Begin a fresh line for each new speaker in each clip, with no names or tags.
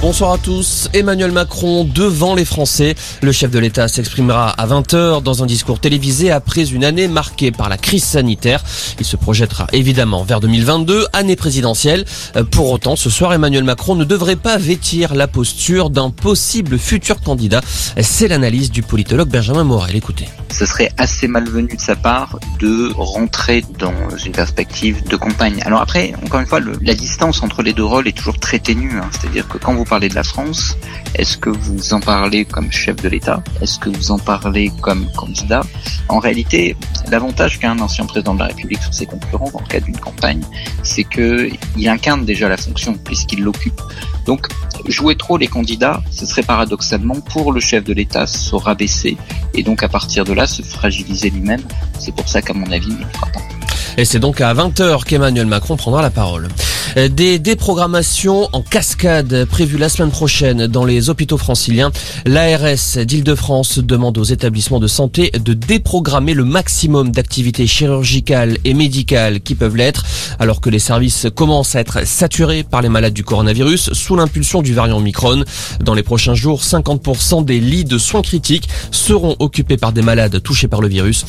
Bonsoir à tous. Emmanuel Macron devant les Français. Le chef de l'État s'exprimera à 20h dans un discours télévisé après une année marquée par la crise sanitaire. Il se projettera évidemment vers 2022, année présidentielle. Pour autant, ce soir, Emmanuel Macron ne devrait pas vêtir la posture d'un possible futur candidat. C'est l'analyse du politologue Benjamin Morel. Écoutez.
Ce serait assez malvenu de sa part de rentrer dans une perspective de campagne. Alors après, encore une fois, la distance entre les deux rôles est toujours très ténue. Hein. C'est-à-dire que quand vous parlez de la France, est-ce que vous en parlez comme chef de l'État? Est-ce que vous en parlez comme candidat? En réalité, l'avantage qu'a un ancien président de la République sur ses concurrents dans le cadre d'une campagne, c'est qu'il incarne déjà la fonction puisqu'il l'occupe. Donc, jouer trop les candidats, ce serait paradoxalement pour le chef de l'État se rabaisser et donc à partir de là se fragiliser lui-même. C'est pour ça qu'à mon avis, il ne fera pas.
Et c'est donc à 20h qu'Emmanuel Macron prendra la parole. Des déprogrammations en cascade prévues la semaine prochaine dans les hôpitaux franciliens. L'ARS d'Île-de-France demande aux établissements de santé de déprogrammer le maximum d'activités chirurgicales et médicales qui peuvent l'être, alors que les services commencent à être saturés par les malades du coronavirus sous l'impulsion du variant Omicron. Dans les prochains jours, 50% des lits de soins critiques seront occupés par des malades touchés par le virus.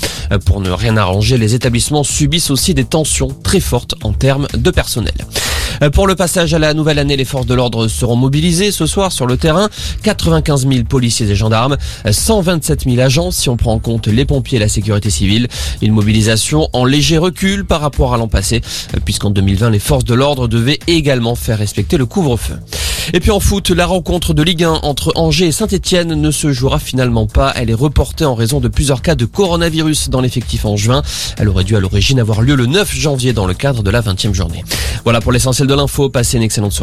Pour ne rien arranger, les établissements subissent aussi des tensions très fortes en termes de personnel. Pour le passage à la nouvelle année, les forces de l'ordre seront mobilisées ce soir sur le terrain. 95 000 policiers et gendarmes, 127 000 agents si on prend en compte les pompiers et la sécurité civile. Une mobilisation en léger recul par rapport à l'an passé, puisqu'en 2020, les forces de l'ordre devaient également faire respecter le couvre-feu. Et puis en foot, la rencontre de Ligue 1 entre Angers et Saint-Etienne ne se jouera finalement pas. Elle est reportée en raison de plusieurs cas de coronavirus dans l'effectif en juin. Elle aurait dû à l'origine avoir lieu le 9 janvier dans le cadre de la 20e journée. Voilà pour l'essentiel de l'info. Passez une excellente soirée.